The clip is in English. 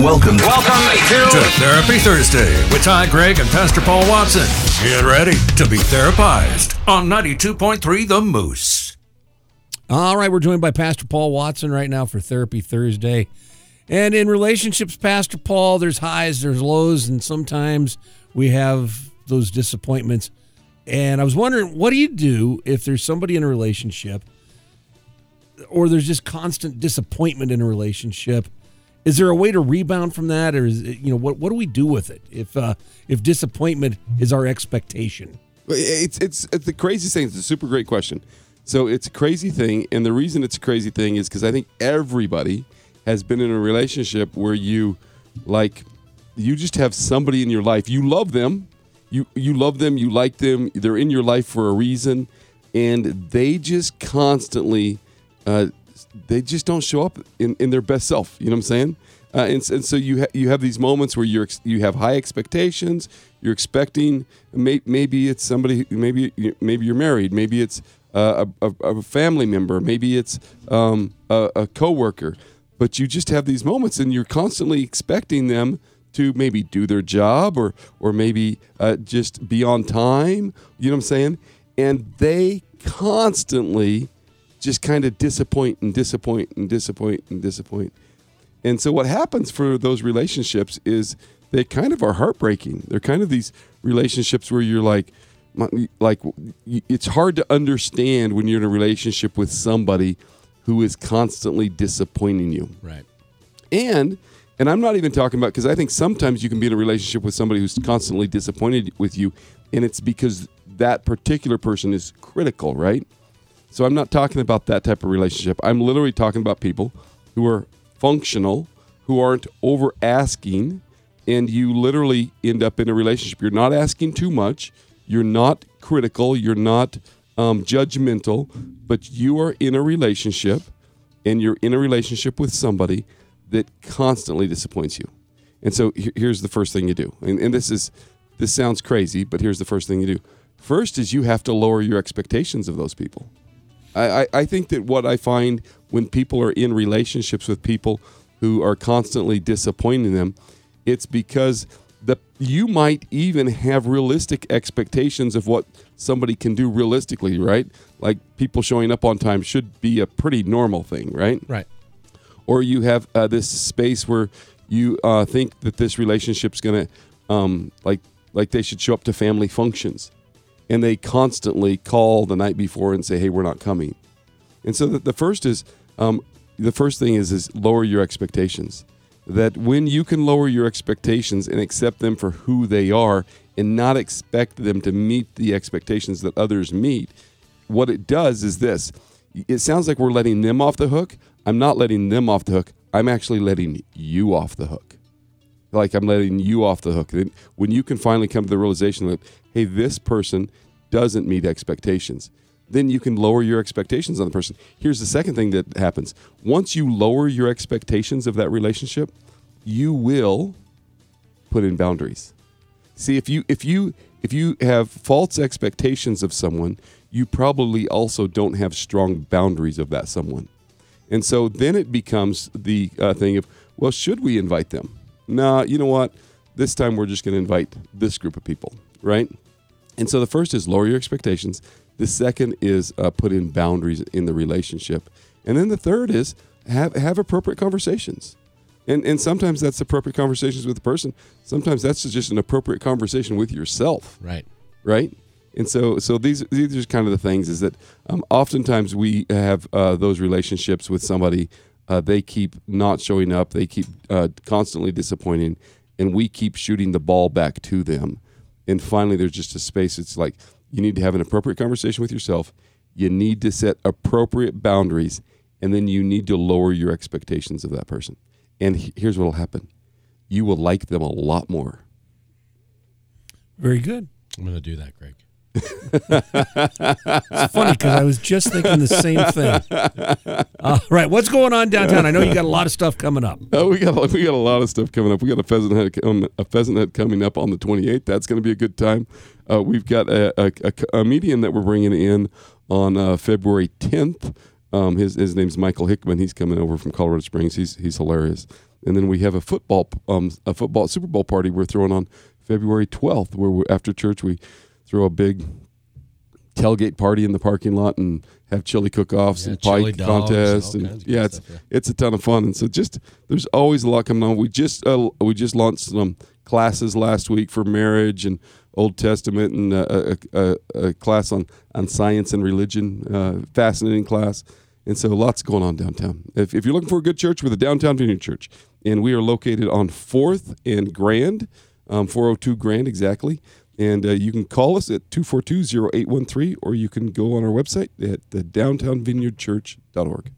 Welcome. Welcome to, to Therapy Thursday with Ty Gregg and Pastor Paul Watson. Get ready to be therapized on 92.3 The Moose. All right, we're joined by Pastor Paul Watson right now for Therapy Thursday. And in relationships, Pastor Paul, there's highs, there's lows, and sometimes we have those disappointments. And I was wondering, what do you do if there's somebody in a relationship or there's just constant disappointment in a relationship? Is there a way to rebound from that, or is it, you know what what do we do with it if uh, if disappointment is our expectation? It's, it's it's the craziest thing. It's a super great question. So it's a crazy thing, and the reason it's a crazy thing is because I think everybody has been in a relationship where you like you just have somebody in your life you love them, you you love them, you like them, they're in your life for a reason, and they just constantly. Uh, they just don't show up in, in their best self. You know what I'm saying? Uh, and, and so you ha- you have these moments where you're ex- you have high expectations. You're expecting may- maybe it's somebody maybe maybe you're married. Maybe it's uh, a, a, family member. Maybe it's um, a, a coworker. But you just have these moments, and you're constantly expecting them to maybe do their job or or maybe uh, just be on time. You know what I'm saying? And they constantly just kind of disappoint and disappoint and disappoint and disappoint. And so what happens for those relationships is they kind of are heartbreaking. They're kind of these relationships where you're like like it's hard to understand when you're in a relationship with somebody who is constantly disappointing you. Right. And and I'm not even talking about because I think sometimes you can be in a relationship with somebody who's constantly disappointed with you and it's because that particular person is critical, right? So I'm not talking about that type of relationship. I'm literally talking about people who are functional, who aren't over asking, and you literally end up in a relationship. You're not asking too much, you're not critical, you're not um, judgmental, but you are in a relationship and you're in a relationship with somebody that constantly disappoints you. And so here's the first thing you do. And, and this is this sounds crazy, but here's the first thing you do. First is you have to lower your expectations of those people. I, I think that what I find when people are in relationships with people who are constantly disappointing them, it's because the you might even have realistic expectations of what somebody can do realistically, right? Like people showing up on time should be a pretty normal thing, right? Right. Or you have uh, this space where you uh, think that this relationship's going to, um, like, like they should show up to family functions and they constantly call the night before and say, "Hey, we're not coming." And so the, the first is um, the first thing is is lower your expectations. That when you can lower your expectations and accept them for who they are, and not expect them to meet the expectations that others meet, what it does is this. It sounds like we're letting them off the hook. I'm not letting them off the hook. I'm actually letting you off the hook like I'm letting you off the hook. When you can finally come to the realization that, hey, this person doesn't meet expectations, then you can lower your expectations on the person. Here's the second thing that happens. Once you lower your expectations of that relationship, you will put in boundaries. See, if you if you if you have false expectations of someone, you probably also don't have strong boundaries of that someone. And so then it becomes the uh, thing of, well, should we invite them? Nah, you know what? This time we're just going to invite this group of people, right? And so the first is lower your expectations. The second is uh, put in boundaries in the relationship. And then the third is have, have appropriate conversations. And, and sometimes that's appropriate conversations with the person. Sometimes that's just an appropriate conversation with yourself. Right. Right. And so, so these these are kind of the things is that um, oftentimes we have uh, those relationships with somebody uh, they keep not showing up. They keep uh, constantly disappointing, and we keep shooting the ball back to them. And finally, there's just a space. It's like you need to have an appropriate conversation with yourself. You need to set appropriate boundaries, and then you need to lower your expectations of that person. And here's what will happen: you will like them a lot more. Very good. I'm going to do that, Greg it's funny because I was just thinking the same thing. All right, what's going on downtown? I know you got a lot of stuff coming up. Oh, we got we got a lot of stuff coming up. We got a pheasant head a pheasant head coming up on the 28th. That's going to be a good time. Uh, we've got a, a, a, medium that we're bringing in on uh, February 10th. Um, his his name's Michael Hickman. He's coming over from Colorado Springs. He's he's hilarious. and then we have a football um, a football Super Bowl party we're throwing on February 12th, where after church we throw a big tailgate party in the parking lot and have chili cook-offs Yeah, and pie contests and and, all kinds of good yeah, it's stuff, yeah. it's a ton of fun. And so just there's always a lot coming on. We just uh, we just launched some classes last week for marriage and Old Testament and uh, a, a, a, a class on on science and religion. Uh, fascinating class. And so lots going on downtown. If, if you're looking for a good church, we're the Downtown Vineyard Church, and we are located on Fourth and Grand, um, 402 Grand exactly. And uh, you can call us at 242-0813, or you can go on our website at the downtownvineyardchurch.org.